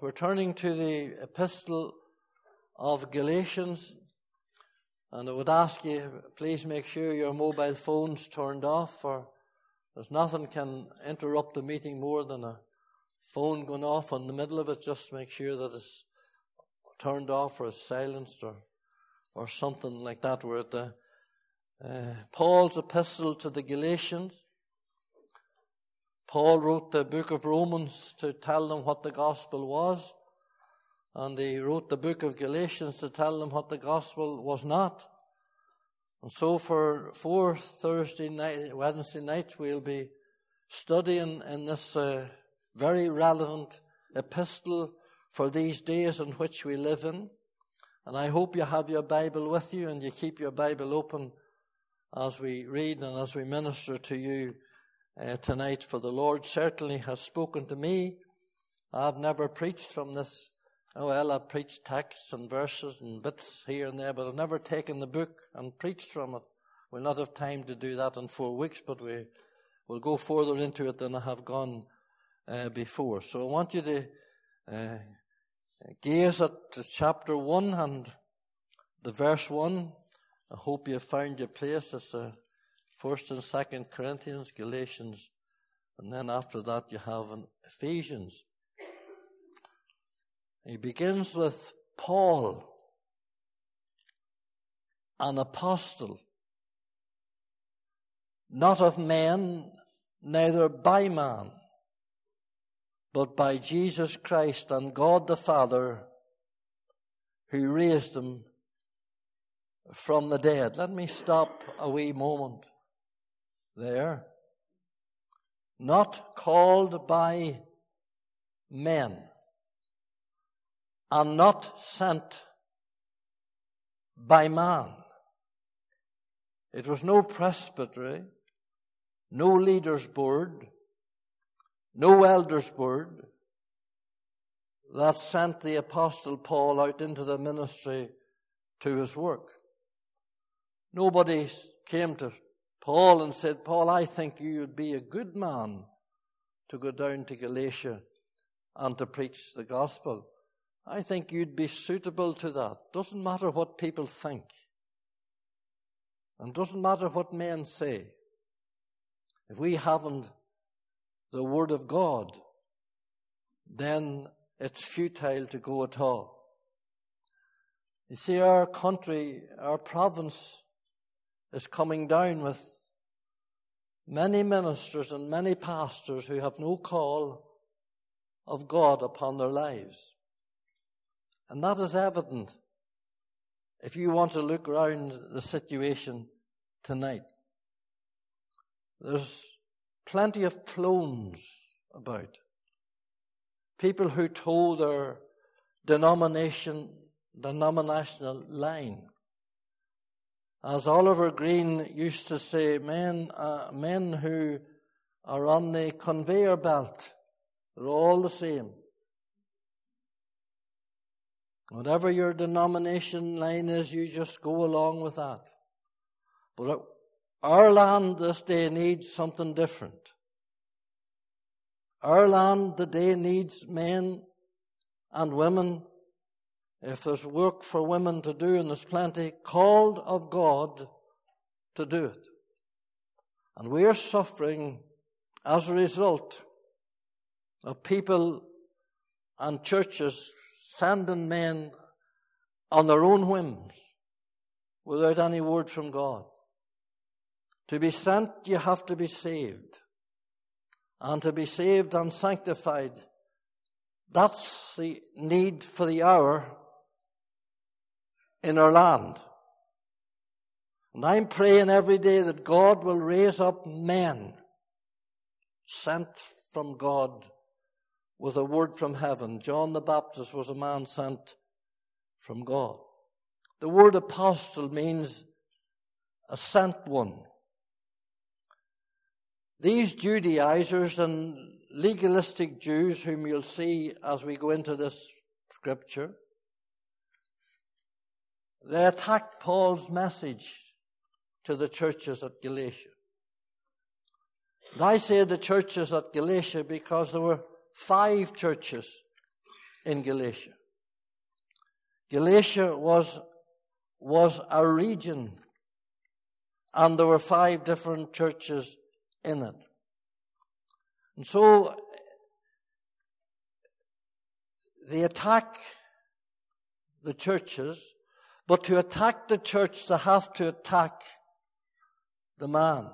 We're turning to the epistle of Galatians, and I would ask you, please make sure your mobile phone's turned off, for there's nothing can interrupt the meeting more than a phone going off in the middle of it. Just make sure that it's turned off or it's silenced or, or something like that. We're at the, uh, Paul's epistle to the Galatians. Paul wrote the book of Romans to tell them what the gospel was, and he wrote the book of Galatians to tell them what the gospel was not. And so for four Thursday night, Wednesday nights, we'll be studying in this uh, very relevant epistle for these days in which we live in. And I hope you have your Bible with you and you keep your Bible open as we read and as we minister to you uh, tonight, for the Lord certainly has spoken to me. I've never preached from this. Oh, well, I've preached texts and verses and bits here and there, but I've never taken the book and preached from it. We'll not have time to do that in four weeks, but we will go further into it than I have gone uh, before. So I want you to uh, gaze at chapter 1 and the verse 1. I hope you've found your place. It's a First and Second Corinthians, Galatians, and then after that you have in Ephesians. He begins with Paul, an apostle, not of men, neither by man, but by Jesus Christ and God the Father, who raised him from the dead. Let me stop a wee moment there, not called by men, and not sent by man. It was no presbytery, no leader's board, no elder's board that sent the apostle Paul out into the ministry to his work. Nobody came to Paul and said, Paul, I think you would be a good man to go down to Galatia and to preach the gospel. I think you'd be suitable to that. Doesn't matter what people think. And doesn't matter what men say. If we haven't the Word of God, then it's futile to go at all. You see, our country, our province is coming down with many ministers and many pastors who have no call of God upon their lives. And that is evident if you want to look around the situation tonight. There's plenty of clones about. People who toe their denomination, denominational line. As Oliver Greene used to say, men, uh, men who are on the conveyor belt, they're all the same. Whatever your denomination line is, you just go along with that. But our land this day needs something different. Our land today needs men and women if there's work for women to do, and there's plenty, called of God to do it. And we are suffering as a result of people and churches sending men on their own whims without any word from God. To be sent, you have to be saved. And to be saved and sanctified, that's the need for the hour in our land. And I'm praying every day that God will raise up men sent from God with a word from heaven. John the Baptist was a man sent from God. The word apostle means a sent one. These Judaizers and legalistic Jews, whom you'll see as we go into this scripture, they attacked Paul's message to the churches at Galatia. And I say the churches at Galatia because there were five churches in Galatia. Galatia was, was a region, and there were five different churches in it. And so they attack the churches, but to attack the church, they have to attack the man.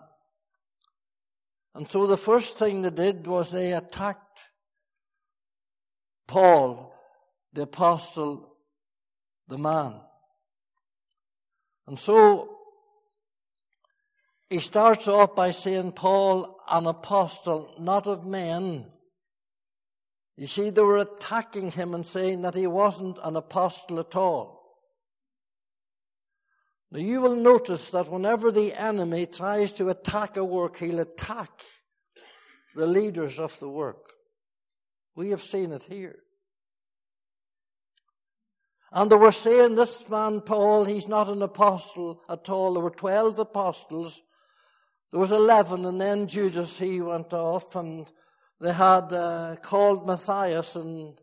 And so the first thing they did was they attacked Paul, the apostle, the man. And so he starts off by saying, Paul, an apostle, not of men. You see, they were attacking him and saying that he wasn't an apostle at all. Now, you will notice that whenever the enemy tries to attack a work, he'll attack the leaders of the work. We have seen it here. And they were saying, this man Paul, he's not an apostle at all. There were 12 apostles. There was 11, and then Judas, he went off, and they had uh, called Matthias and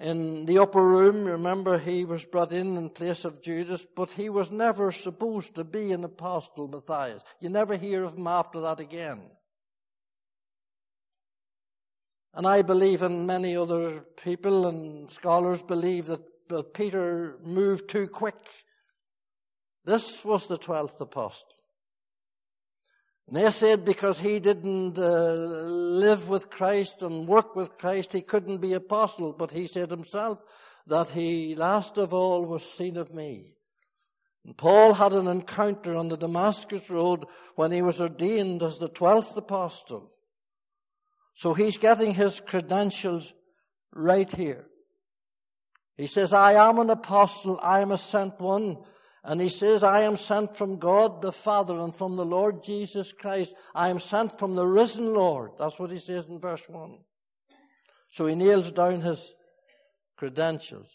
in the upper room. Remember, he was brought in in place of Judas, but he was never supposed to be an apostle, Matthias. You never hear of him after that again. And I believe, and many other people and scholars believe, that, Peter moved too quick. This was the twelfth apostle. And they said because he didn't uh, live with Christ and work with Christ, he couldn't be apostle. But he said himself that he last of all was seen of me. And Paul had an encounter on the Damascus Road when he was ordained as the twelfth apostle. So he's getting his credentials right here. He says, I am an apostle, I am a sent one. And he says, I am sent from God the Father and from the Lord Jesus Christ. I am sent from the risen Lord. That's what he says in verse 1. So he nails down his credentials.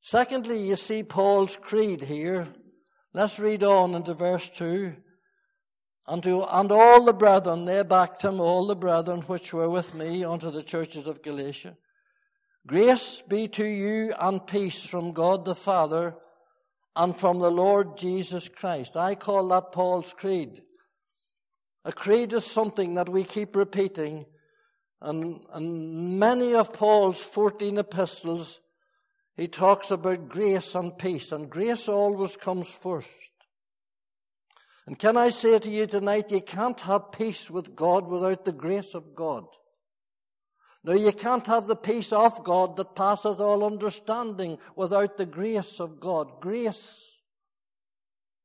Secondly, you see Paul's creed here. Let's read on into verse 2. And, to, and all the brethren, they backed him, all the brethren which were with me unto the churches of Galatia. Grace be to you and peace from God the Father and from the Lord Jesus Christ. I call that Paul's creed. A creed is something that we keep repeating, and, and many of Paul's 14 epistles, he talks about grace and peace, and grace always comes first. And can I say to you tonight, you can't have peace with God without the grace of God. Now, you can't have the peace of God that passeth all understanding without the grace of God. Grace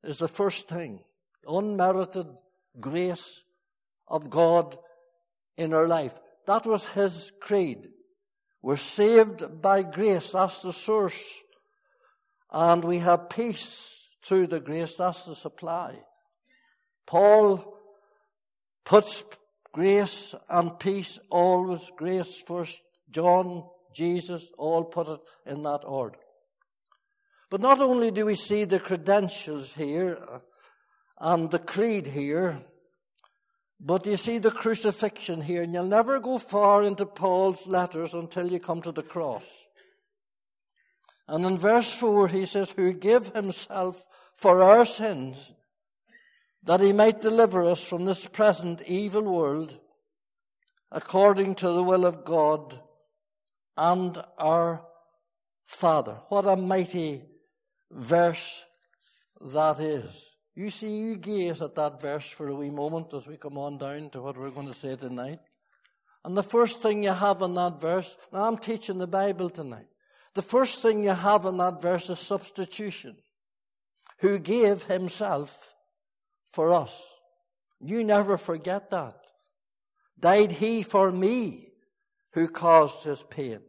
is the first thing. Unmerited grace of God in our life. That was his creed. We're saved by grace. That's the source. And we have peace through the grace. That's the supply. Paul puts Grace and peace, always grace first. John, Jesus, all put it in that order. But not only do we see the credentials here uh, and the creed here, but you see the crucifixion here, and you'll never go far into Paul's letters until you come to the cross. And in verse 4, he says, Who gave himself for our sins that he might deliver us from this present evil world according to the will of God and our Father. What a mighty verse that is. You see, you gaze at that verse for a wee moment as we come on down to what we're going to say tonight. And the first thing you have in that verse, now I'm teaching the Bible tonight. The first thing you have in that verse is substitution. Who gave himself for us. You never forget that. Died he for me who caused his pain.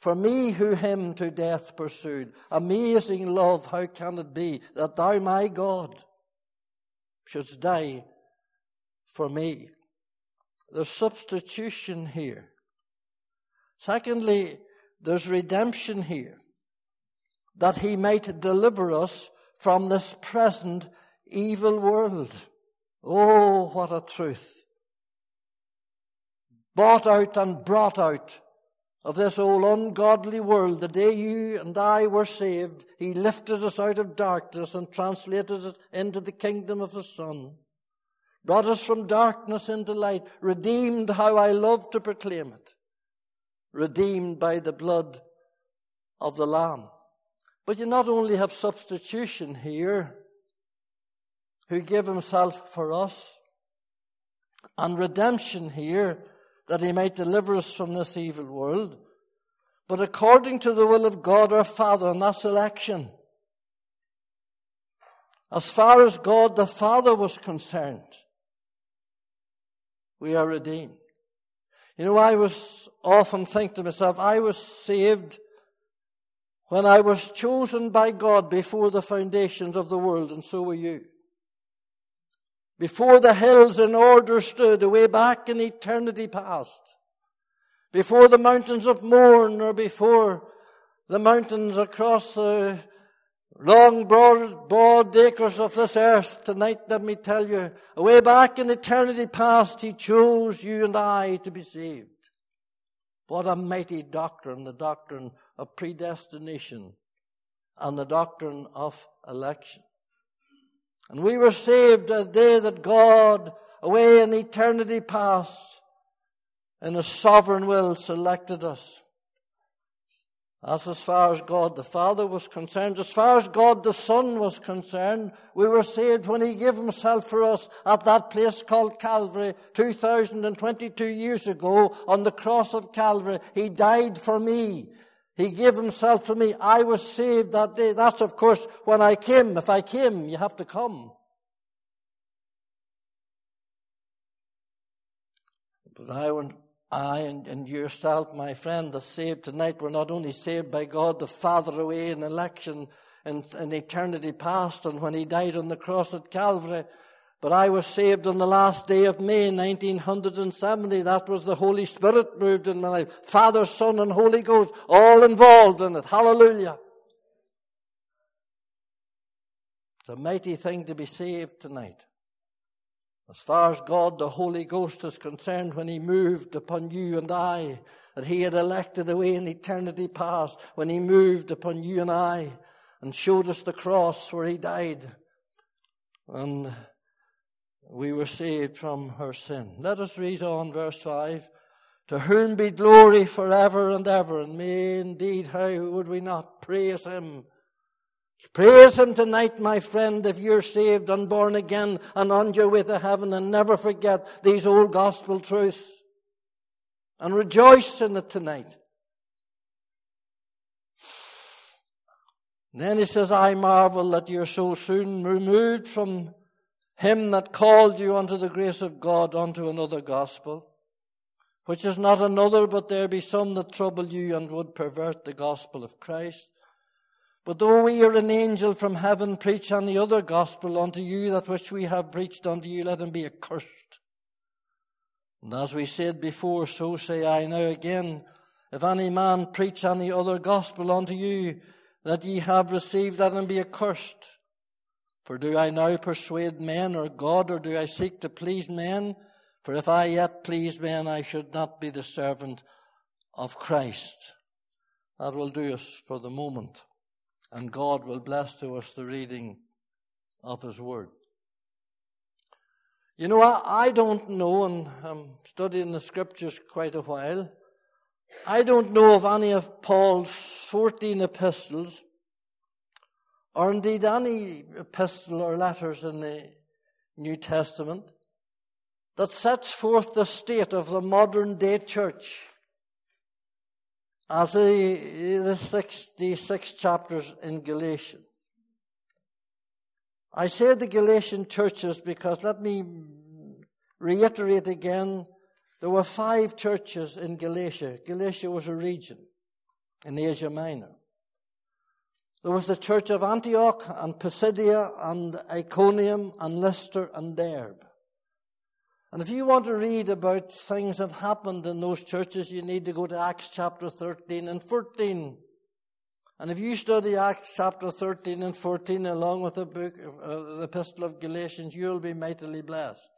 For me who him to death pursued. Amazing love, how can it be that thou, my God, shouldst die for me? There's substitution here. Secondly, there's redemption here. That he might deliver us from this present evil world. Oh, what a truth. Bought out and brought out of this old ungodly world, the day you and I were saved, He lifted us out of darkness and translated us into the kingdom of His Son. Brought us from darkness into light, redeemed how I love to proclaim it. Redeemed by the blood of the Lamb. But you not only have substitution here, who gave himself for us, and redemption here, that he might deliver us from this evil world, but according to the will of God our Father, and that's election. As far as God the Father was concerned, we are redeemed. You know, I was often think to myself, I was saved when I was chosen by God before the foundations of the world, and so were you. Before the hills in order stood, away back in eternity past. Before the mountains of Mourne, or before the mountains across the long, broad, broad acres of this earth, tonight, let me tell you, away back in eternity past, He chose you and I to be saved. What a mighty doctrine, the doctrine of predestination and the doctrine of election. And we were saved the day that God, away in eternity past, in His sovereign will, selected us. That's as far as God the Father was concerned. As far as God the Son was concerned, we were saved when He gave Himself for us at that place called Calvary 2022 years ago on the cross of Calvary. He died for me. He gave Himself for me. I was saved that day. That's of course when I came. If I came, you have to come. But I went I and, and yourself, my friend, are saved tonight. We're not only saved by God the Father away in election in, in eternity past and when He died on the cross at Calvary, but I was saved on the last day of May 1970. That was the Holy Spirit moved in my life. Father, Son, and Holy Ghost all involved in it. Hallelujah. It's a mighty thing to be saved tonight. As far as God the Holy Ghost is concerned, when He moved upon you and I, that He had elected away in eternity past, when He moved upon you and I and showed us the cross where He died, and we were saved from her sin. Let us read on verse 5. To whom be glory forever and ever, and may indeed, how would we not praise Him? Praise Him tonight, my friend, if you're saved and born again and on your way to heaven, and never forget these old gospel truths. And rejoice in it tonight. then he says, I marvel that you're so soon removed from him that called you unto the grace of God unto another gospel, which is not another, but there be some that trouble you and would pervert the gospel of Christ. But though we are an angel from heaven preach any other gospel unto you, that which we have preached unto you, let him be accursed. And as we said before, so say I now again, if any man preach any other gospel unto you that ye have received, let him be accursed. For do I now persuade men or God, or do I seek to please men? For if I yet please men, I should not be the servant of Christ. That will do us for the moment and God will bless to us the reading of His Word. You know, I, I don't know, and I'm studying the Scriptures quite a while. I don't know of any of Paul's 14 epistles, or indeed any epistle or letters in the New Testament, that sets forth the state of the modern day church as the, the 66 chapters in Galatians. I say the Galatian churches because let me reiterate again there were five churches in Galatia. Galatia was a region in Asia Minor. There was the church of Antioch and Pisidia and Iconium and Lystra and Derbe. And if you want to read about things that happened in those churches, you need to go to Acts chapter 13 and 14. And if you study Acts chapter 13 and 14 along with the book, uh, the epistle of Galatians, you'll be mightily blessed.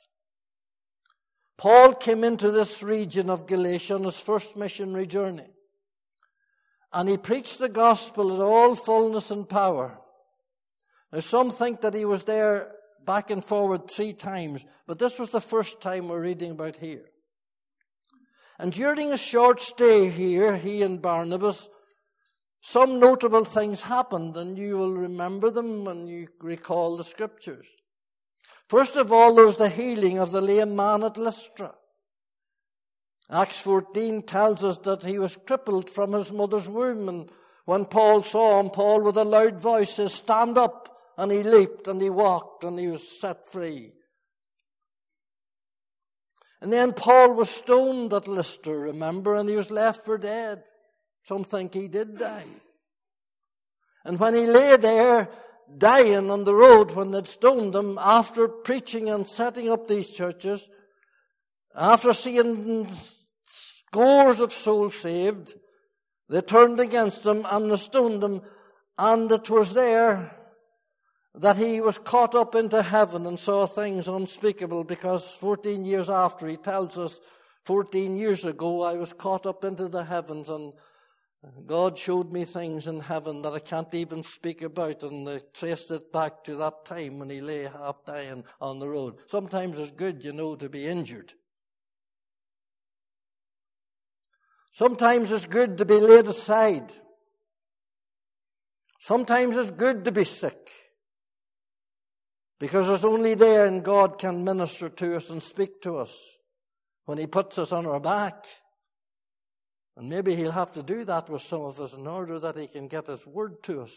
Paul came into this region of Galatia on his first missionary journey. And he preached the gospel in all fullness and power. Now, some think that he was there back and forward three times, but this was the first time we're reading about here. And during a short stay here, he and Barnabas, some notable things happened, and you will remember them when you recall the scriptures. First of all, there was the healing of the lame man at Lystra. Acts 14 tells us that he was crippled from his mother's womb, and when Paul saw him, Paul with a loud voice says, Stand up! And he leaped and he walked and he was set free. And then Paul was stoned at Lystra, remember, and he was left for dead. Some think he did die. And when he lay there dying on the road when they'd stoned him, after preaching and setting up these churches, after seeing scores of souls saved, they turned against him and they stoned him, and it was there that he was caught up into heaven and saw things unspeakable because 14 years after he tells us 14 years ago I was caught up into the heavens and God showed me things in heaven that I can't even speak about and they traced it back to that time when he lay half dying on the road. Sometimes it's good, you know, to be injured. Sometimes it's good to be laid aside. Sometimes it's good to be sick. Because it's only there and God can minister to us and speak to us when He puts us on our back. And maybe He'll have to do that with some of us in order that He can get His word to us.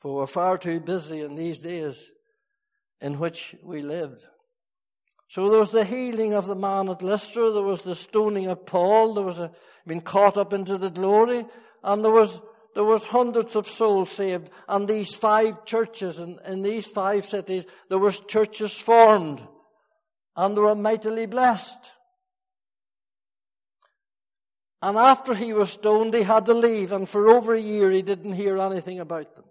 For we're far too busy in these days in which we lived. So there was the healing of the man at Lystra, there was the stoning of Paul, there was a, being caught up into the glory, and there was there was hundreds of souls saved. And these five churches, in, in these five cities, there was churches formed. And they were mightily blessed. And after he was stoned, he had to leave. And for over a year, he didn't hear anything about them.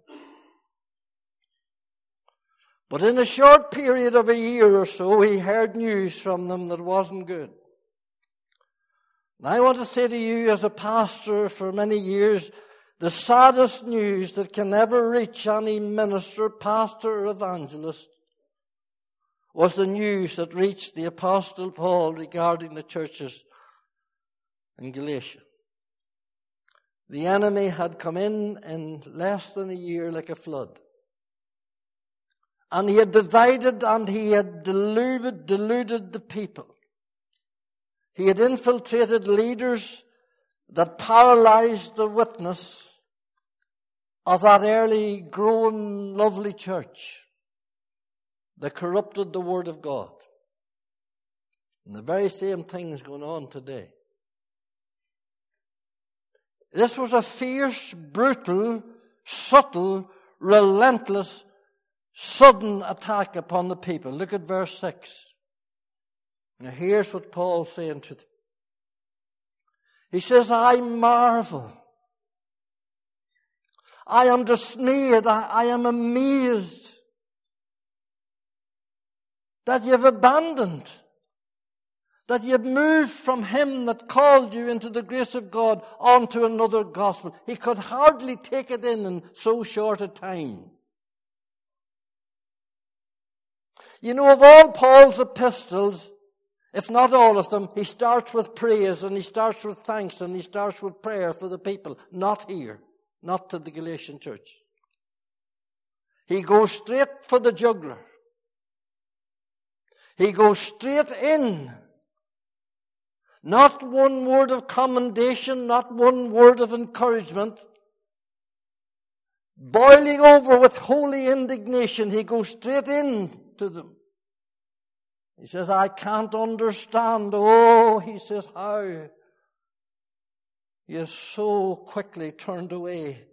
But in a short period of a year or so, he heard news from them that wasn't good. And I want to say to you, as a pastor for many years, the saddest news that can ever reach any minister, pastor, or evangelist was the news that reached the Apostle Paul regarding the churches in Galatia. The enemy had come in in less than a year like a flood. And he had divided and he had deluded, deluded the people. He had infiltrated leaders that paralyzed the witness of that early, growing, lovely church that corrupted the Word of God. And the very same thing is going on today. This was a fierce, brutal, subtle, relentless, sudden attack upon the people. Look at verse 6. Now here's what Paul's saying to them. He says, I marvel. I am dismayed. I, I am amazed that you've abandoned, that you've moved from Him that called you into the grace of God onto another gospel. He could hardly take it in in so short a time. You know, of all Paul's epistles, if not all of them, he starts with praise and he starts with thanks and he starts with prayer for the people. Not here. Not to the Galatian church. He goes straight for the juggler. He goes straight in. Not one word of commendation, not one word of encouragement. Boiling over with holy indignation, he goes straight in to them. He says, I can't understand. Oh, he says, how? You so quickly turned away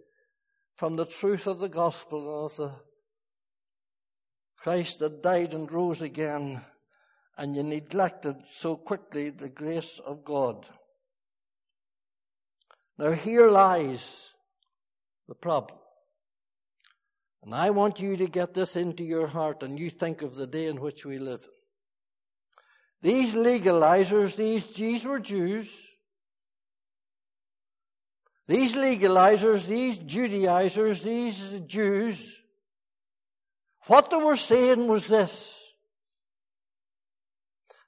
from the truth of the gospel of the Christ that died and rose again, and you neglected so quickly the grace of God. Now, here lies the problem. And I want you to get this into your heart and you think of the day in which we live. These legalizers, these Jews were Jews. these legalizers, these Judaizers, these Jews, what they were saying was this.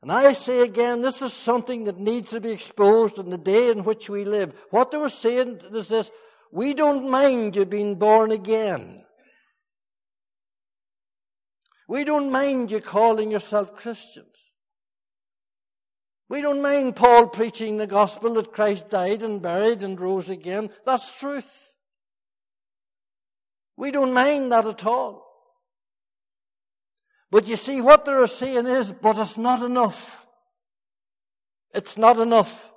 And I say again, this is something that needs to be exposed in the day in which we live. What they were saying is this, we don't mind you being born again. We don't mind you calling yourself Christians. We don't mind Paul preaching the gospel that Christ died and buried and rose again. That's truth. We don't mind that at all. But you see, what they're saying is, but it's not enough. It's not enough.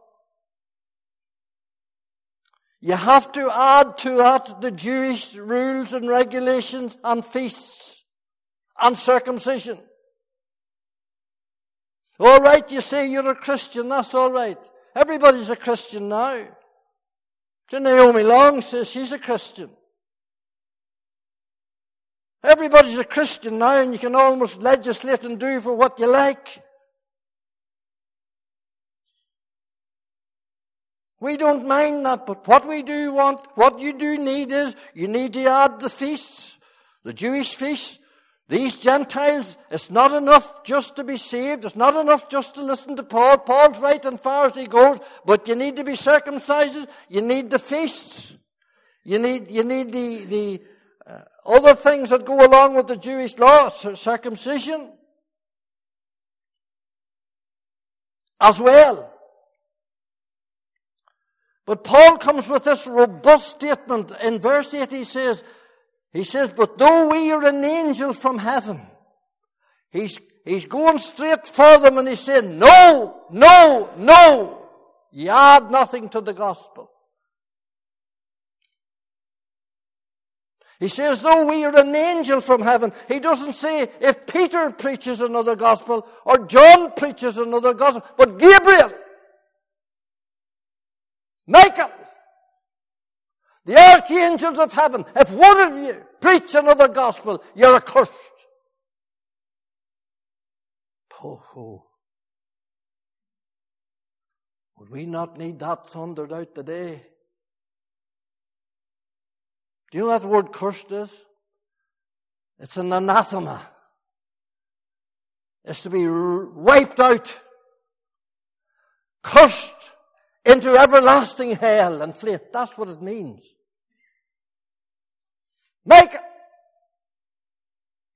You have to add to that the Jewish rules and regulations and feasts and circumcision. All right, you say you're a Christian, that's all right. Everybody's a Christian now. Naomi Long says she's a Christian. Everybody's a Christian now and you can almost legislate and do for what you like. We don't mind that, but what we do want, what you do need is, you need to add the feasts, the Jewish feasts, these Gentiles, it's not enough just to be saved. It's not enough just to listen to Paul. Paul's right as far as he goes, but you need to be circumcised. You need the feasts. You need, you need the, the uh, other things that go along with the Jewish law, circumcision as well. But Paul comes with this robust statement. In verse 8 he says, he says, but though we are an angel from heaven, he's, he's going straight for them and he's saying, no, no, no. You add nothing to the gospel. He says, though we are an angel from heaven, he doesn't say if Peter preaches another gospel or John preaches another gospel, but Gabriel, Michael, the archangels of heaven, if one of you preach another gospel, you're accursed. Ho. Would we not need that thundered out today? Do you know what the word cursed is? It's an anathema. It's to be wiped out, cursed into everlasting hell and flame. That's what it means. Micah,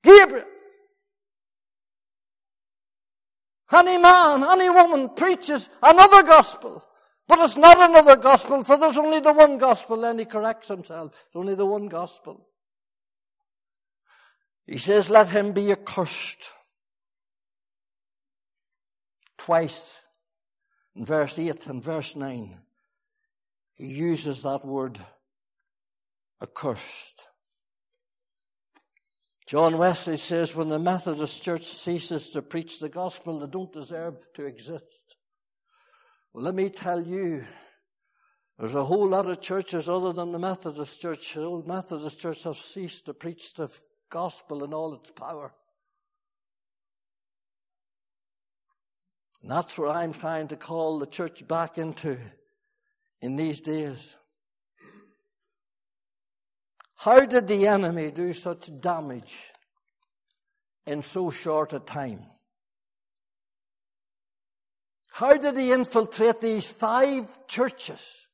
Gabriel, any man, any woman preaches another gospel. But it's not another gospel, for there's only the one gospel. Then he corrects himself. There's only the one gospel. He says, let him be accursed. Twice in verse 8 and verse 9, he uses that word accursed. John Wesley says when the Methodist Church ceases to preach the gospel, they don't deserve to exist. Well, let me tell you, there's a whole lot of churches other than the Methodist Church. The old Methodist Church have ceased to preach the gospel in all its power. And that's what I'm trying to call the church back into in these days. How did the enemy do such damage in so short a time? How did he infiltrate these five churches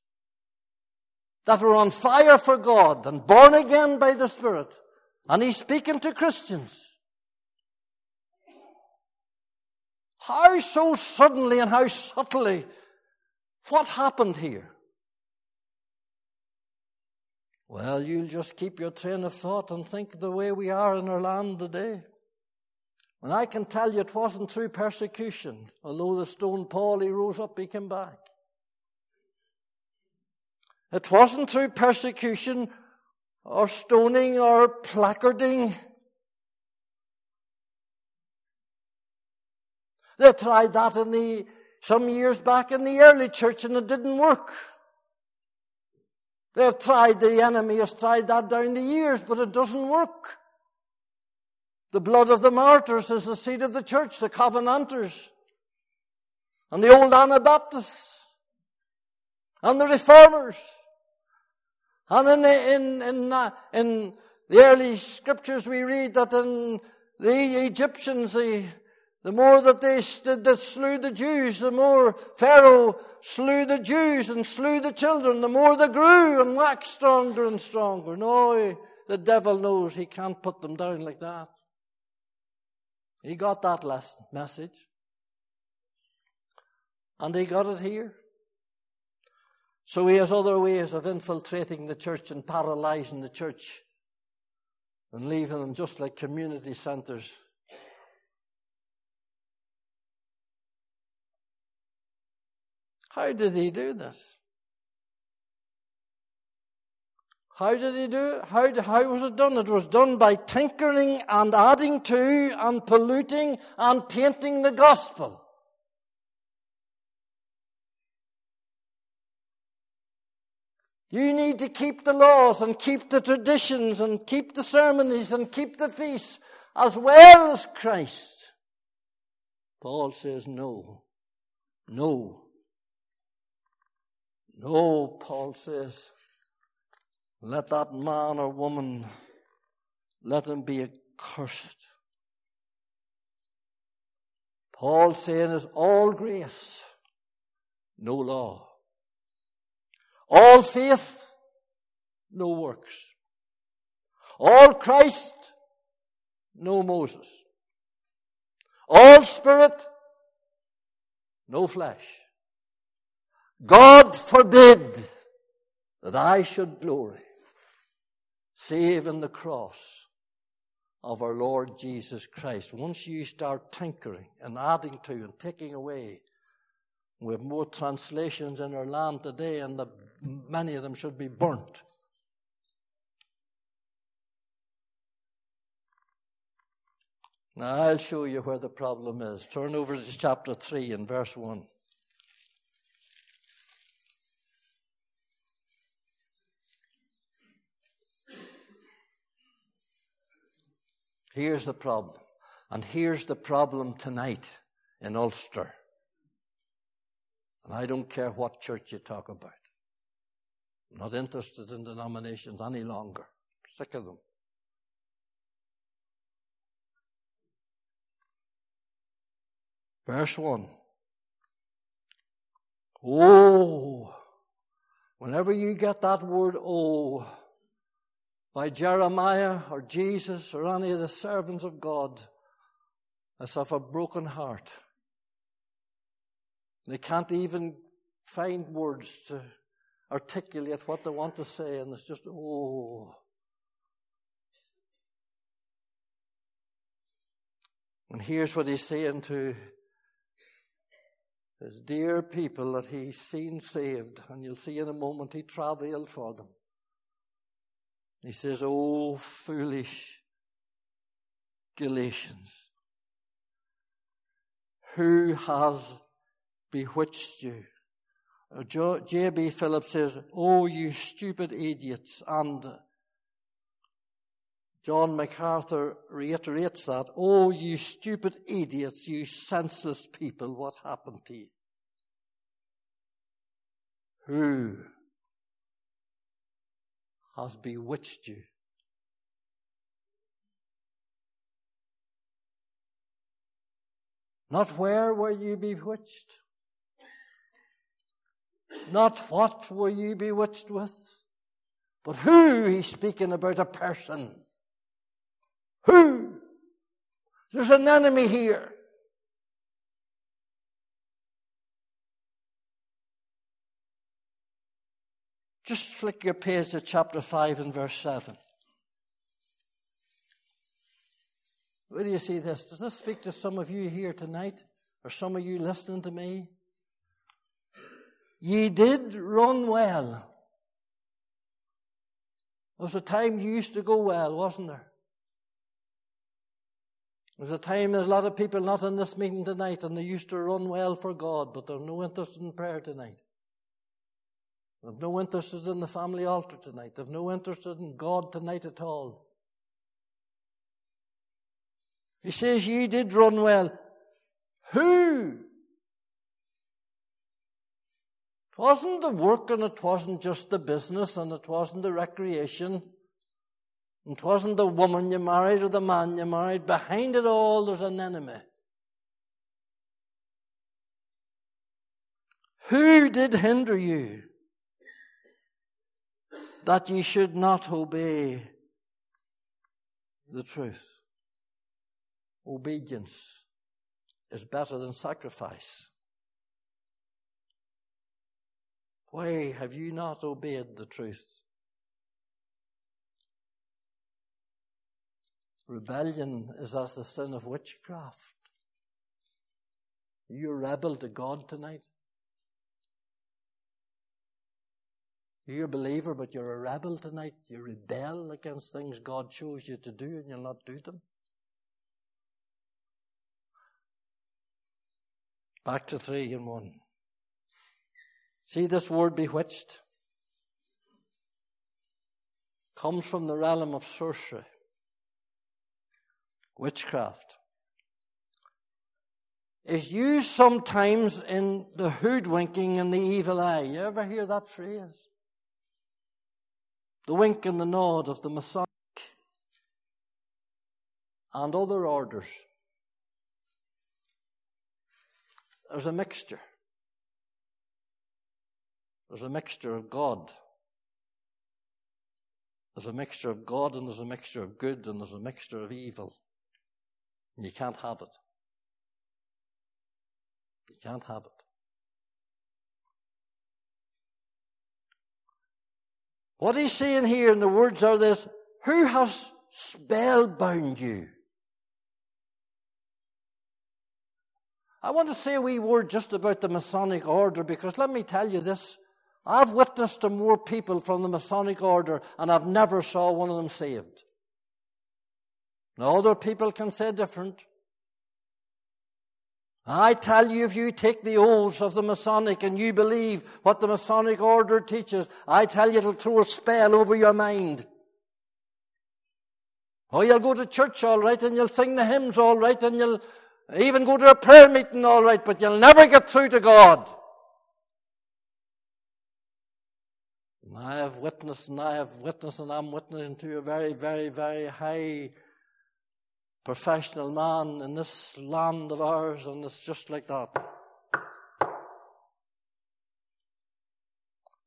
that were on fire for God and born again by the Spirit? And he's speaking to Christians. How so suddenly and how subtly? What happened here? Well, you'll just keep your train of thought and think the way we are in our land today. And I can tell you it wasn't through persecution. Although the stone Paul, he rose up, he came back. It wasn't through persecution or stoning or placarding. They tried that in the, some years back in the early church and it didn't work. They've tried, the enemy has tried that down the years, but it doesn't work. The blood of the martyrs is the seed of the church, the Covenanters, and the old Anabaptists, and the Reformers, And in, in, in, uh, in the early scriptures we read that in the Egyptians, the, the more that they, that slew the Jews, the more Pharaoh slew the Jews and slew the children, the more they grew and waxed stronger and stronger. No, the devil knows he can't put them down like that. He got that lesson, message. And he got it here. So he has other ways of infiltrating the church and paralyzing the church and leaving them just like community centers. How did he do this? How did he do it? How, how was it done? It was done by tinkering and adding to and polluting and tainting the gospel. You need to keep the laws and keep the traditions and keep the ceremonies and keep the feasts as well as Christ. Paul says no. No. No, Paul says. Let that man or woman, let him be accursed. Paul saying is all grace, no law. All faith, no works. All Christ, no Moses. All spirit, no flesh. God forbid that I should glory save in the cross of our Lord Jesus Christ. Once you start tinkering and adding to and taking away, we have more translations in our land today, and the many of them should be burnt. Now, I'll show you where the problem is. Turn over to chapter 3 and verse 1. Here's the problem. And here's the problem tonight in Ulster. And I don't care what church you talk about. I'm not interested in denominations any longer. sick of them. Verse 1. Oh, whenever you get that word oh by Jeremiah or Jesus or any of the servants of God, it's of a broken heart. They can't even find words to articulate what they want to say, and it's just, oh. And here's what he's saying to his dear people that he's seen saved, and you'll see in a moment he travailed for them. He says, Oh, foolish Galatians, who has bewitched you? Uh, J.B. Phillips says, Oh, you stupid idiots. And John MacArthur reiterates that. Oh, you stupid idiots, you senseless people, what happened to you? Who has bewitched you? Not where were you bewitched? Not what were you bewitched with, but who he's speaking about a person. Who? There's an enemy here. Just flick your page to chapter 5 and verse 7. Where do you see this? Does this speak to some of you here tonight? Or some of you listening to me? Ye did run well. There was a time you used to go well, wasn't there? There was a time there's a lot of people not in this meeting tonight and they used to run well for God, but they're no interest in prayer tonight. They've no interest in the family altar tonight. They've no interest in God tonight at all. He says, Ye did run well. Who It wasn't the work and it wasn't just the business and it wasn't the recreation. It wasn't the woman you married or the man you married. Behind it all, there's an enemy. Who did hinder you that ye should not obey the truth? Obedience is better than sacrifice. Why have you not obeyed the truth? Rebellion is as the sin of witchcraft. You rebel to God tonight. You're a believer, but you're a rebel tonight. You rebel against things God chose you to do, and you'll not do them. Back to three and one. See this word bewitched? Comes from the realm of sorcery, witchcraft. Is used sometimes in the hoodwinking and the evil eye. You ever hear that phrase? The wink and the nod of the Masonic and other orders. There's a mixture. There's a mixture of God. There's a mixture of God and there's a mixture of good and there's a mixture of evil. And you can't have it. You can't have it. What he's saying here in the words are this Who has spellbound you? I want to say a wee word just about the Masonic order because let me tell you this. I've witnessed to more people from the Masonic order and I've never saw one of them saved. Now other people can say different. I tell you, if you take the oaths of the Masonic and you believe what the Masonic order teaches, I tell you it'll throw a spell over your mind. Oh, you'll go to church all right and you'll sing the hymns all right and you'll even go to a prayer meeting all right, but you'll never get through to God. I have witnessed and I have witnessed and I'm witnessing to a very, very, very high professional man in this land of ours, and it's just like that.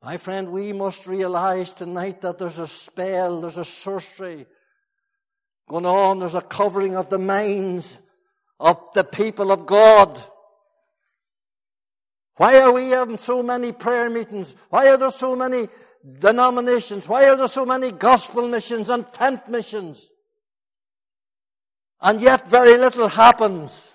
My friend, we must realize tonight that there's a spell, there's a sorcery going on, there's a covering of the minds of the people of God. Why are we having so many prayer meetings? Why are there so many denominations? Why are there so many gospel missions and tent missions? And yet very little happens.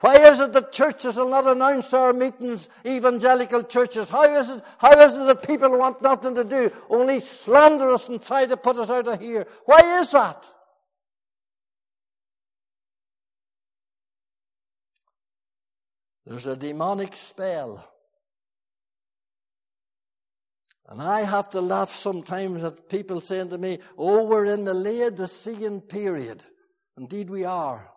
Why is it that churches will not announce our meetings, evangelical churches? How is it, how is it that people want nothing to do, only slander us and try to put us out of here? Why is that? There's a demonic spell and I have to laugh sometimes at people saying to me, Oh, we're in the Laodicean period. Indeed, we are.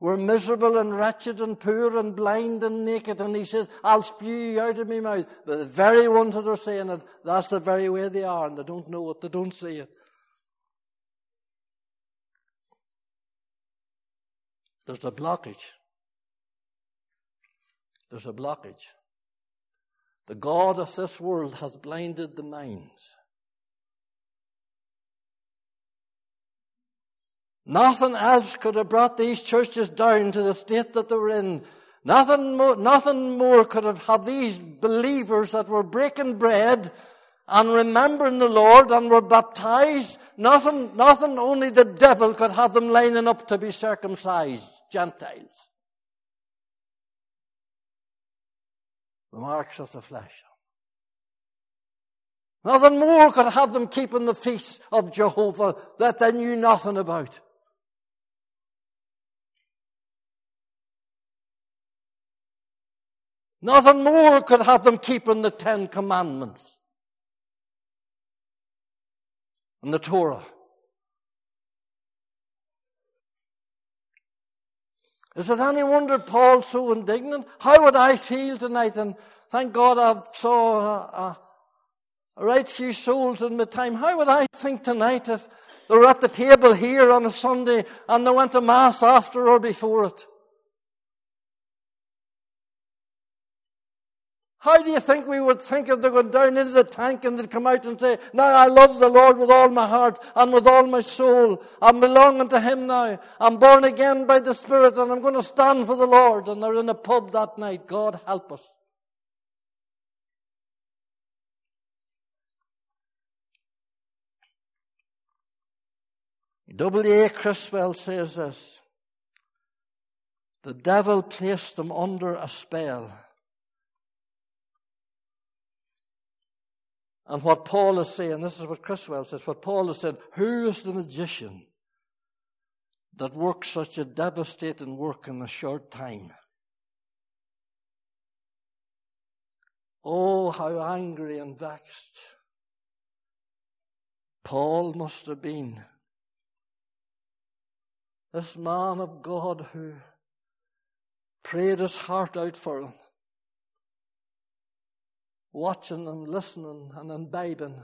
We're miserable and wretched and poor and blind and naked. And he says, I'll spew you out of my mouth. But the very ones that are saying it, that's the very way they are, and they don't know it, they don't see it. There's a blockage. There's a blockage. The God of this world has blinded the minds. Nothing else could have brought these churches down to the state that they were in. Nothing more, nothing more could have had these believers that were breaking bread and remembering the Lord and were baptized. Nothing, nothing, only the devil could have them lining up to be circumcised, Gentiles. The marks of the flesh. Nothing more could have them keeping the feast of Jehovah that they knew nothing about. Nothing more could have them keeping the Ten Commandments and the Torah. Is it any wonder Paul's so indignant? How would I feel tonight? And thank God I've saw a, a, a right few souls in my time. How would I think tonight if they were at the table here on a Sunday and they went to Mass after or before it? How do you think we would think if they went down into the tank and they'd come out and say, Now I love the Lord with all my heart and with all my soul. I'm belonging to Him now. I'm born again by the Spirit and I'm going to stand for the Lord. And they're in a pub that night. God help us. W.A. Criswell says this The devil placed them under a spell And what Paul is saying, this is what Criswell says, what Paul is saying, who is the magician that works such a devastating work in a short time? Oh, how angry and vexed Paul must have been. This man of God who prayed his heart out for him watching and listening and imbibing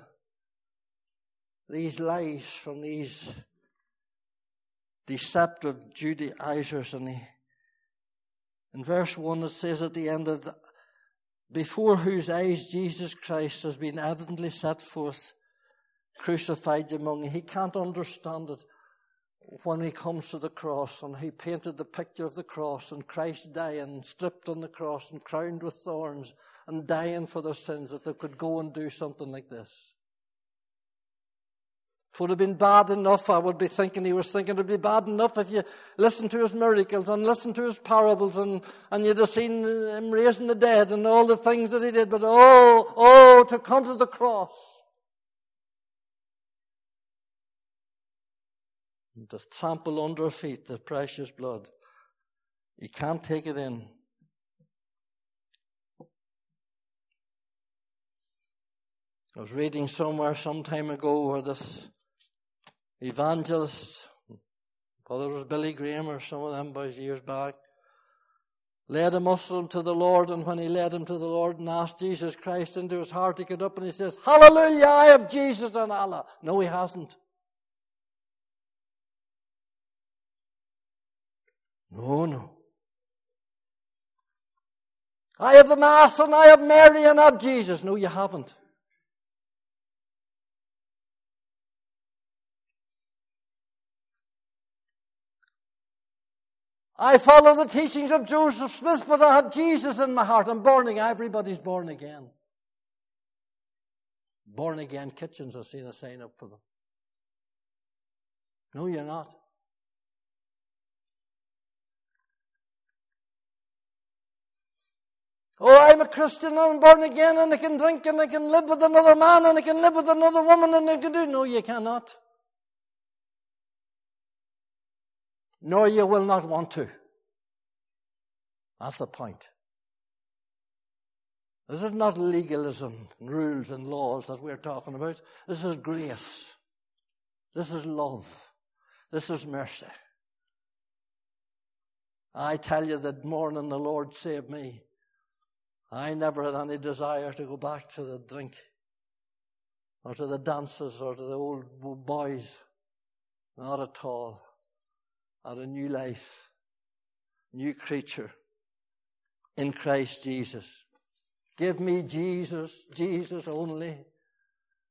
these lies from these deceptive Judaizers. And he, in verse 1, it says at the end of the, before whose eyes Jesus Christ has been evidently set forth, crucified among you. He can't understand it when he comes to the cross and he painted the picture of the cross and Christ dying, stripped on the cross and crowned with thorns and dying for their sins that they could go and do something like this. It would have been bad enough, I would be thinking, he was thinking it would be bad enough if you listened to his miracles and listened to his parables and, and you'd have seen him raising the dead and all the things that he did, but oh, oh, to come to the cross. And to trample under feet the precious blood. He can't take it in. I was reading somewhere some time ago where this evangelist, whether it was Billy Graham or some of them boys years back, led a Muslim to the Lord, and when he led him to the Lord and asked Jesus Christ into his heart, he got up and he says, Hallelujah, I have Jesus and Allah. No, he hasn't. No, no. I have the Master and I have Mary and I have Jesus. No, you haven't. I follow the teachings of Joseph Smith, but I have Jesus in my heart. I'm born again. Everybody's born again. Born again kitchens, I've seen a sign up for them. No, you're not. Oh, I'm a Christian and I'm born again and I can drink and I can live with another man and I can live with another woman and I can do. No, you cannot. No, you will not want to. That's the point. This is not legalism, rules, and laws that we're talking about. This is grace. This is love. This is mercy. I tell you that morning the Lord saved me. I never had any desire to go back to the drink or to the dances or to the old boys. Not at all are a new life, new creature in Christ Jesus. Give me Jesus, Jesus only.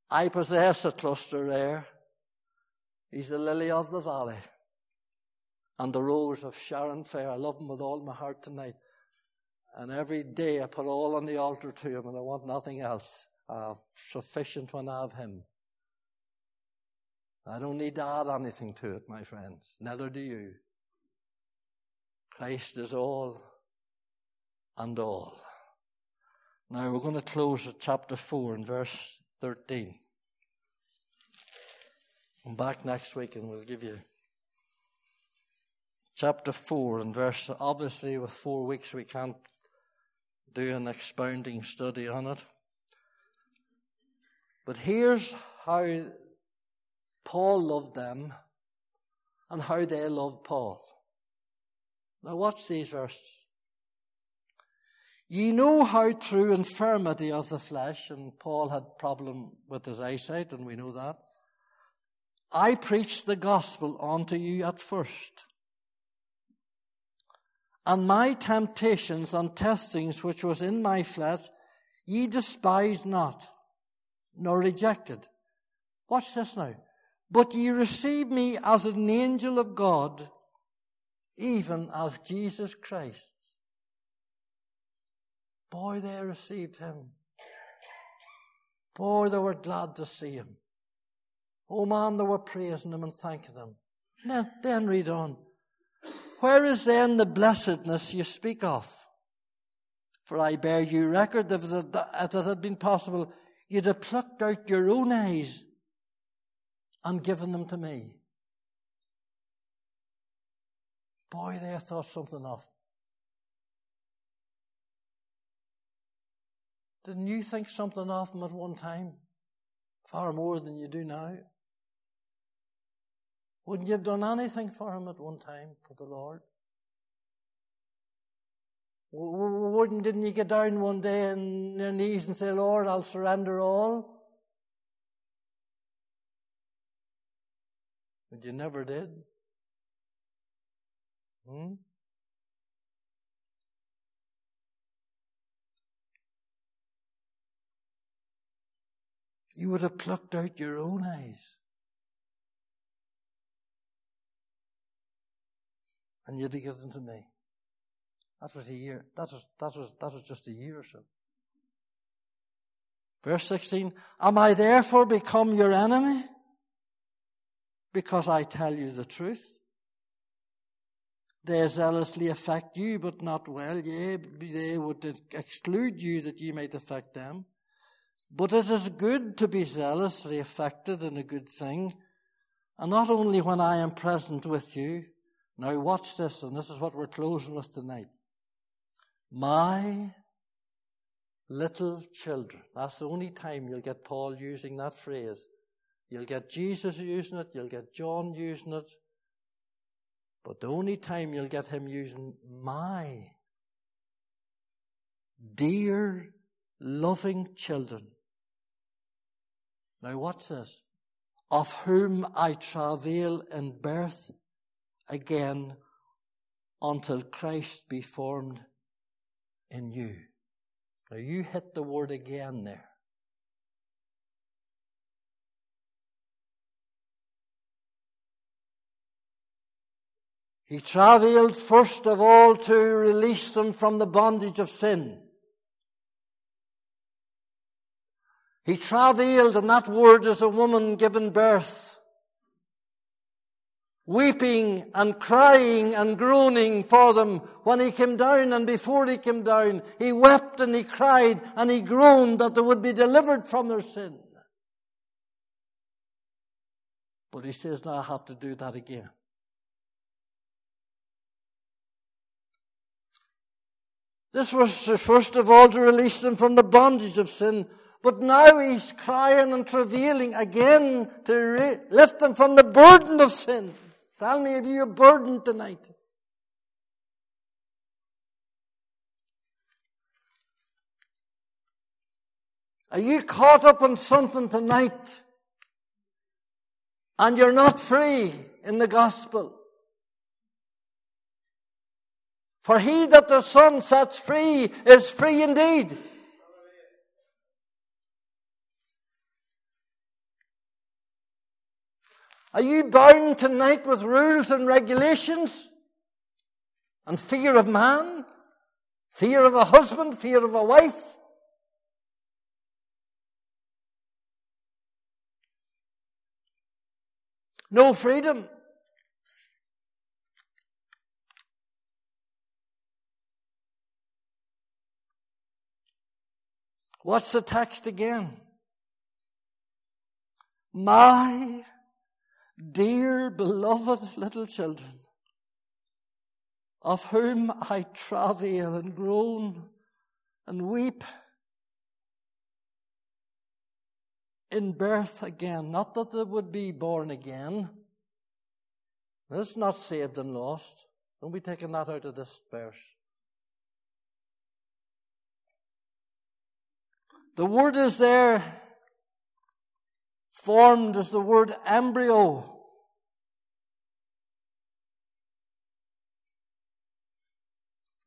I possess a cluster there. He's the lily of the valley and the rose of Sharon fair. I love him with all my heart tonight. And every day I put all on the altar to him and I want nothing else. I have sufficient when I have him. I don't need to add anything to it, my friends. Neither do you. Christ is all and all. Now we're going to close at chapter 4 and verse 13. I'm back next week and we'll give you chapter 4 and verse. Obviously, with four weeks, we can't do an expounding study on it. But here's how Paul loved them and how they loved Paul. Now watch these verses. Ye know how through infirmity of the flesh, and Paul had problem with his eyesight, and we know that. I preached the gospel unto you at first. And my temptations and testings which was in my flesh, ye despised not, nor rejected. Watch this now. But ye received me as an angel of God, even as Jesus Christ. Boy, they received him. Boy, they were glad to see him. Oh man, they were praising him and thanking him. Then, then read on. Where is then the blessedness you speak of? For I bear you record that if it had been possible, you'd have plucked out your own eyes and given them to me. Boy, they thought something of. Didn't you think something of them at one time? Far more than you do now. Wouldn't you have done anything for him at one time for the Lord? Wouldn't, didn't you get down one day on your knees and say, Lord, I'll surrender all? But you never did. Hmm? You would have plucked out your own eyes. And you'd have given to me. That was a year. That was, that was, that was just a year or so. Verse 16, Am I therefore become your enemy? Because I tell you the truth. They zealously affect you, but not well. Yea, they would exclude you that ye might affect them. But it is good to be zealously affected in a good thing, and not only when I am present with you. Now watch this, and this is what we're closing with tonight. My little children. That's the only time you'll get Paul using that phrase. You'll get Jesus using it, you'll get John using it, but the only time you'll get him using my dear, loving children. Now, watch this. Of whom I travail in birth again until Christ be formed in you. Now, you hit the word again there. He travailed first of all to release them from the bondage of sin. He travailed, and that word is a woman given birth, weeping and crying and groaning for them when he came down and before he came down. He wept and he cried and he groaned that they would be delivered from their sin. But he says, now I have to do that again. This was first of all to release them from the bondage of sin. But now he's crying and travailing again to re- lift them from the burden of sin. Tell me if you're burdened tonight. Are you caught up in something tonight and you're not free in the gospel? For he that the Son sets free is free indeed. Are you bound tonight with rules and regulations? And fear of man? Fear of a husband? Fear of a wife? No freedom. What's the text again? My dear beloved little children, of whom I travail and groan and weep in birth again. Not that they would be born again. Is not saved and lost. Don't be taking that out of this verse. The word is there, formed as the word embryo.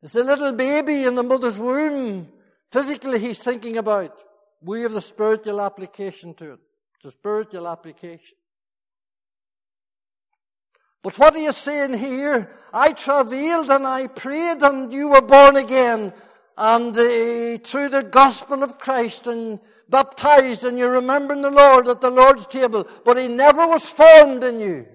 It's a little baby in the mother's womb. Physically, he's thinking about. We have the spiritual application to it. It's a spiritual application. But what are you saying here? I travailed and I prayed and you were born again. And uh, through the gospel of Christ and baptized and you're remembering the Lord at the Lord's table. But He never was formed in you.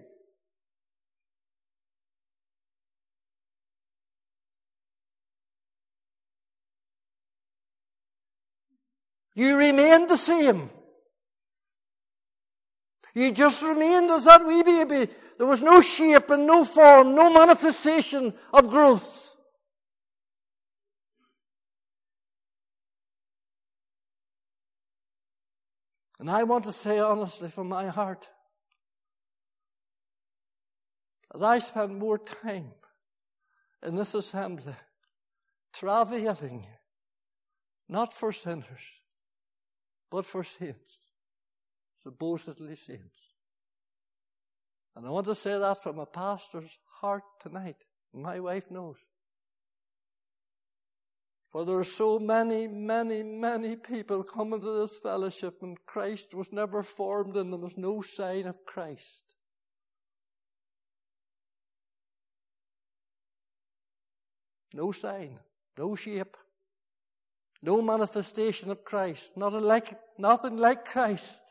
You remained the same. You just remained as that wee baby. There was no shape and no form, no manifestation of growth. And I want to say honestly from my heart that I spend more time in this assembly travailing, not for sinners, but for saints, supposedly saints. And I want to say that from a pastor's heart tonight. My wife knows. For there are so many, many, many people coming to this fellowship, and Christ was never formed in them. There's no sign of Christ. No sign, no shape. No manifestation of Christ. Not like, nothing like Christ.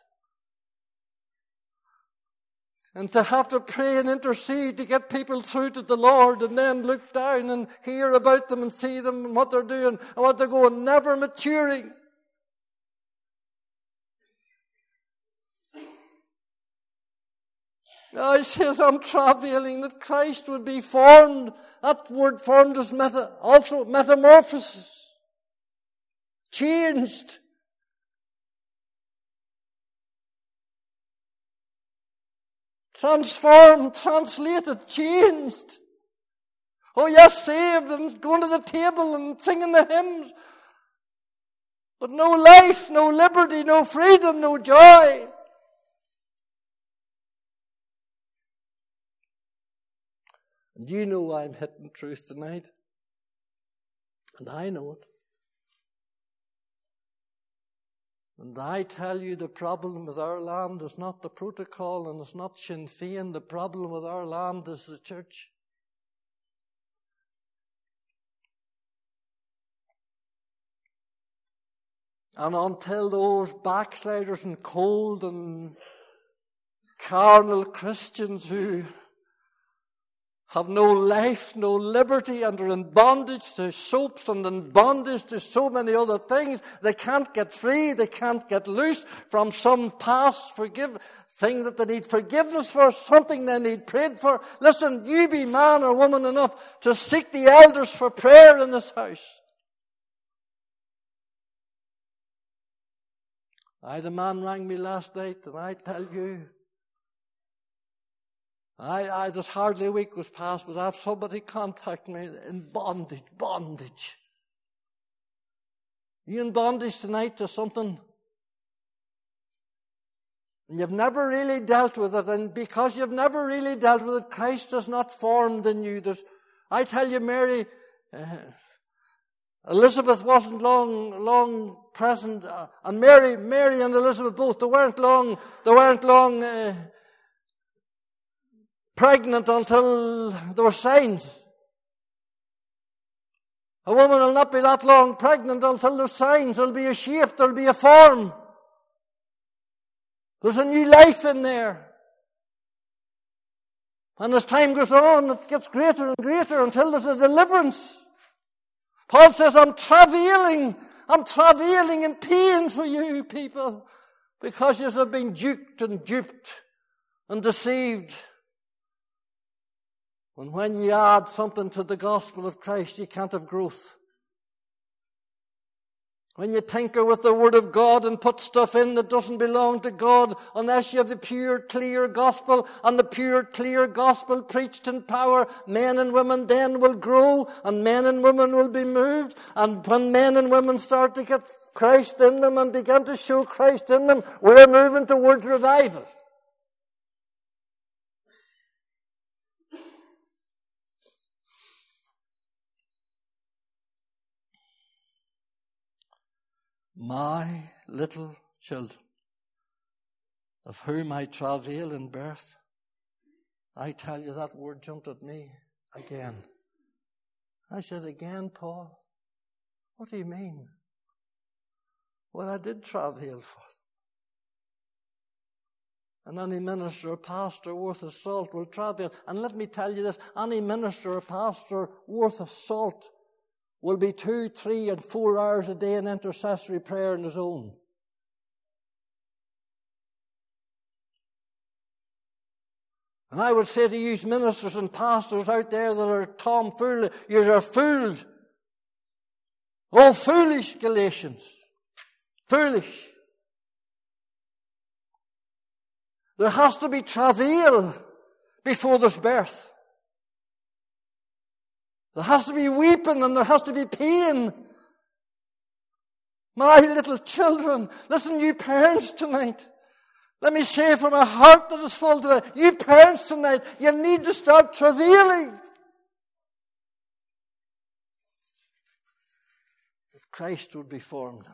And to have to pray and intercede to get people through to the Lord and then look down and hear about them and see them and what they're doing and what they're going, never maturing. Now he says, I'm travailing that Christ would be formed. That word formed is meta, also metamorphosis changed. Transformed, translated, changed. Oh, yes, saved and going to the table and singing the hymns. But no life, no liberty, no freedom, no joy. And you know I'm hitting truth tonight. And I know it. And I tell you, the problem with our land is not the protocol and it's not Sinn Féin. The problem with our land is the church. And until those backsliders and cold and carnal Christians who have no life, no liberty, and are in bondage to soaps and in bondage to so many other things. They can't get free. They can't get loose from some past forgive thing that they need forgiveness for, something they need prayed for. Listen, you be man or woman enough to seek the elders for prayer in this house. I had a man rang me last night, and I tell you, I, I, there's hardly a week goes past but I have somebody contact me in bondage, bondage. You in bondage tonight to something? And you've never really dealt with it, and because you've never really dealt with it, Christ has not formed in you. There's, I tell you, Mary, uh, Elizabeth wasn't long, long present, uh, and Mary, Mary and Elizabeth both, they weren't long, they weren't long uh, pregnant until there were signs. A woman will not be that long pregnant until there's signs. There'll be a shape, there'll be a form. There's a new life in there. And as time goes on, it gets greater and greater until there's a deliverance. Paul says, I'm travailing, I'm travailing in pain for you people because you have been duped and duped and deceived. And when you add something to the gospel of Christ, you can't have growth. When you tinker with the Word of God and put stuff in that doesn't belong to God, unless you have the pure, clear gospel and the pure, clear gospel preached in power, men and women then will grow and men and women will be moved. And when men and women start to get Christ in them and begin to show Christ in them, we're moving towards revival. My little children, of whom I travail in birth, I tell you that word jumped at me again. I said, Again, Paul? What do you mean? Well, I did travail for them. And any minister or pastor worth of salt will travail. And let me tell you this any minister or pastor worth of salt will be two, three, and four hours a day in intercessory prayer on his own. And I would say to you, ministers and pastors out there that are tomfoolery, you are fooled. Oh, foolish Galatians. Foolish. There has to be travail before there's birth. There has to be weeping and there has to be pain. My little children, listen, you parents tonight. Let me say from a heart that is full tonight, you parents tonight, you need to start travailing. That Christ would be formed in.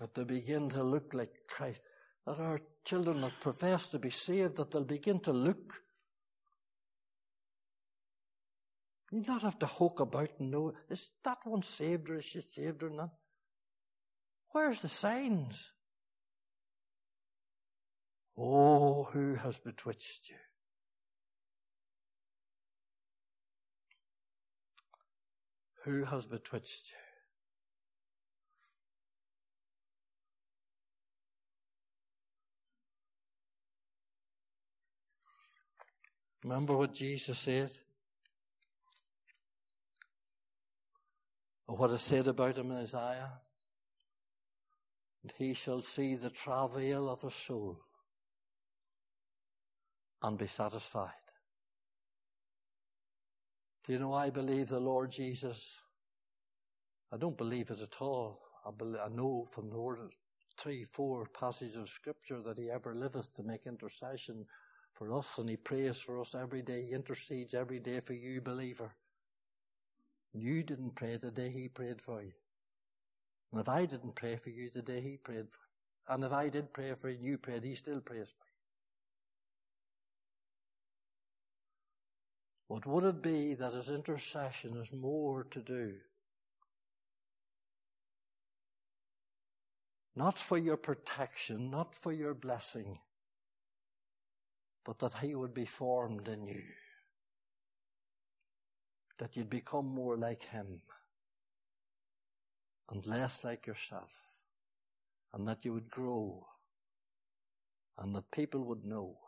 That they begin to look like Christ that our children that profess to be saved, that they'll begin to look. You not have to hoke about and know, is that one saved or is she saved or not? Where's the signs? Oh, who has bewitched you? Who has bewitched you? Remember what Jesus said? Or what is said about him in Isaiah? And he shall see the travail of a soul and be satisfied. Do you know, I believe the Lord Jesus. I don't believe it at all. I, believe, I know from the word three, four passages of scripture that he ever liveth to make intercession for us and He prays for us every day. He intercedes every day for you, believer. You didn't pray the day He prayed for you. And if I didn't pray for you the day He prayed for you, and if I did pray for you and you prayed, He still prays for you. What would it be that His intercession is more to do? Not for your protection, not for your blessing, but that He would be formed in you. That you'd become more like Him and less like yourself, and that you would grow, and that people would know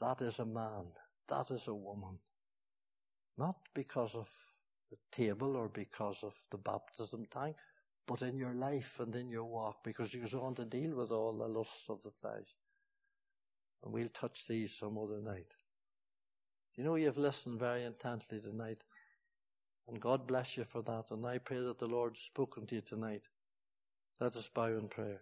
that is a man, that is a woman. Not because of the table or because of the baptism tank, but in your life and in your walk, because you're going to deal with all the lusts of the flesh. And we'll touch these some other night. You know, you've listened very intently tonight. And God bless you for that. And I pray that the Lord has spoken to you tonight. Let us bow in prayer.